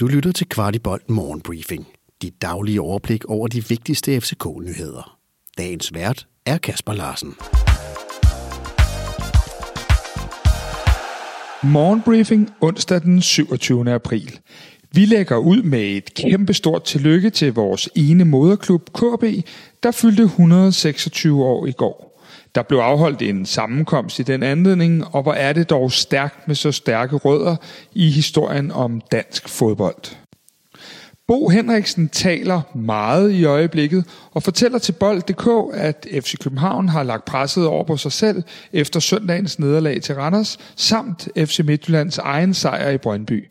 Du lytter til Kvartibolt Morgenbriefing. Dit daglige overblik over de vigtigste FCK-nyheder. Dagens vært er Kasper Larsen. Morgenbriefing onsdag den 27. april. Vi lægger ud med et kæmpestort tillykke til vores ene moderklub KB, der fyldte 126 år i går. Der blev afholdt en sammenkomst i den anledning, og hvor er det dog stærkt med så stærke rødder i historien om dansk fodbold. Bo Henriksen taler meget i øjeblikket og fortæller til Bold.dk, at FC København har lagt presset over på sig selv efter søndagens nederlag til Randers, samt FC Midtjyllands egen sejr i Brøndby.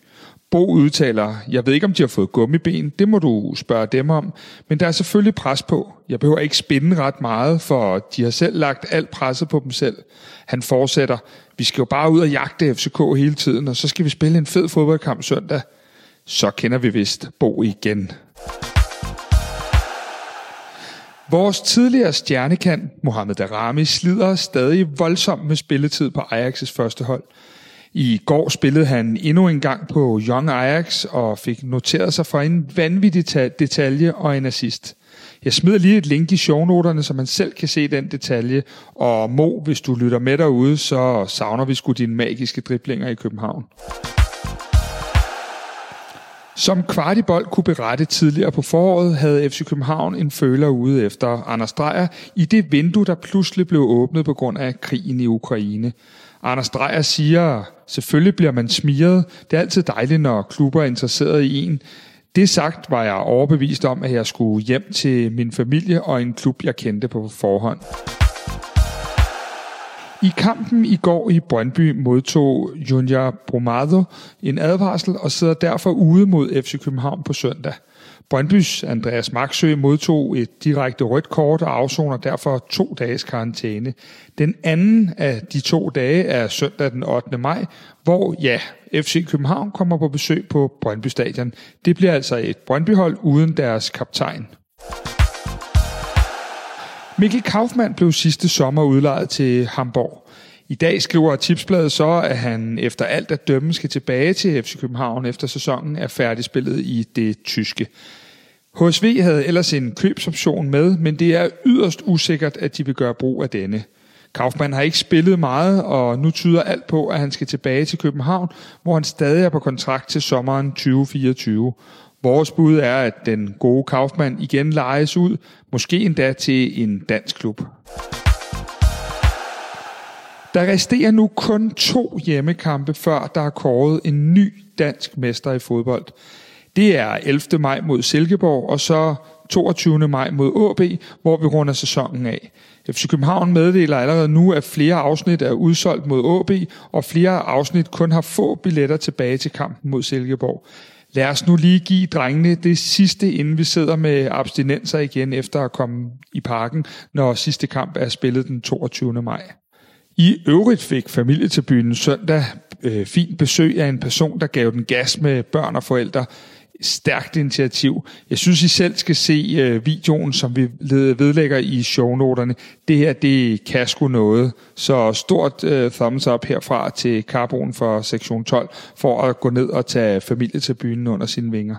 Bo udtaler, jeg ved ikke om de har fået gummiben, det må du spørge dem om, men der er selvfølgelig pres på. Jeg behøver ikke spænde ret meget, for de har selv lagt alt presset på dem selv. Han fortsætter, vi skal jo bare ud og jagte FCK hele tiden, og så skal vi spille en fed fodboldkamp søndag. Så kender vi vist Bo igen. Vores tidligere stjernekant, Mohamed Darami, slider stadig voldsomt med spilletid på Ajax' første hold. I går spillede han endnu en gang på Young Ajax og fik noteret sig for en vanvittig detalje og en assist. Jeg smider lige et link i shownoterne, så man selv kan se den detalje. Og Mo, hvis du lytter med derude, så savner vi sgu dine magiske driblinger i København. Som Kvartibold kunne berette tidligere på foråret, havde FC København en føler ude efter Anders Dreyer i det vindue, der pludselig blev åbnet på grund af krigen i Ukraine. Anders Dreyer siger, selvfølgelig bliver man smiret. Det er altid dejligt, når klubber er interesseret i en. Det sagt var jeg overbevist om, at jeg skulle hjem til min familie og en klub, jeg kendte på forhånd. I kampen i går i Brøndby modtog Junior Brumado en advarsel og sidder derfor ude mod FC København på søndag. Brøndbys Andreas Maxø modtog et direkte rødt kort og afsoner derfor to dages karantæne. Den anden af de to dage er søndag den 8. maj, hvor ja, FC København kommer på besøg på Brøndby Stadion. Det bliver altså et Brøndbyhold uden deres kaptajn. Mikkel Kaufmann blev sidste sommer udlejet til Hamburg. I dag skriver Tipsbladet så, at han efter alt at dømme skal tilbage til FC København efter sæsonen er færdigspillet i det tyske. HSV havde ellers en købsoption med, men det er yderst usikkert, at de vil gøre brug af denne. Kaufmann har ikke spillet meget, og nu tyder alt på, at han skal tilbage til København, hvor han stadig er på kontrakt til sommeren 2024. Vores bud er, at den gode Kaufmann igen lejes ud, måske endda til en dansk klub. Der resterer nu kun to hjemmekampe, før der er kåret en ny dansk mester i fodbold. Det er 11. maj mod Silkeborg, og så 22. maj mod AB, hvor vi runder sæsonen af. FC København meddeler allerede nu, at flere afsnit er udsolgt mod AB, og flere afsnit kun har få billetter tilbage til kampen mod Silkeborg. Lad os nu lige give drengene det sidste, inden vi sidder med abstinenser igen efter at komme i parken, når sidste kamp er spillet den 22. maj. I øvrigt fik familietilbyen søndag øh, fint besøg af en person, der gav den gas med børn og forældre stærkt initiativ. Jeg synes, I selv skal se øh, videoen, som vi vedlægger i shownoterne. Det her, det kan sgu noget. Så stort øh, thumbs up herfra til Carbon for sektion 12, for at gå ned og tage familie til byen under sine vinger.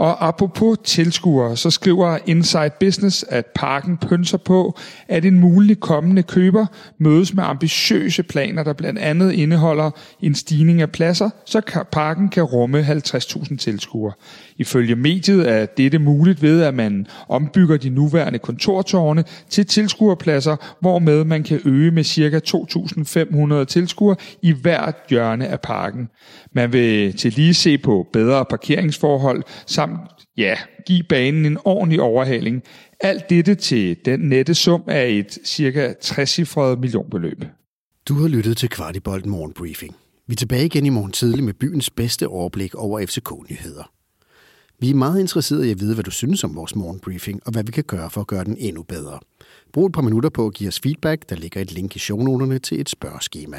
Og apropos tilskuere, så skriver Inside Business, at parken pynser på, at en mulig kommende køber mødes med ambitiøse planer, der blandt andet indeholder en stigning af pladser, så parken kan rumme 50.000 tilskuere. Ifølge mediet er dette muligt ved, at man ombygger de nuværende kontortårne til tilskuerpladser, hvormed man kan øge med ca. 2.500 tilskuere i hvert hjørne af parken. Man vil til lige se på bedre parkeringsforhold, samt samt ja, give banen en ordentlig overhaling. Alt dette til den nette sum af et cirka 60-cifret millionbeløb. Du har lyttet til Kvartibolt Morgenbriefing. Vi er tilbage igen i morgen tidlig med byens bedste overblik over FCK-nyheder. Vi er meget interesserede i at vide, hvad du synes om vores morgenbriefing, og hvad vi kan gøre for at gøre den endnu bedre. Brug et par minutter på at give os feedback. Der ligger et link i shownoterne til et spørgeskema.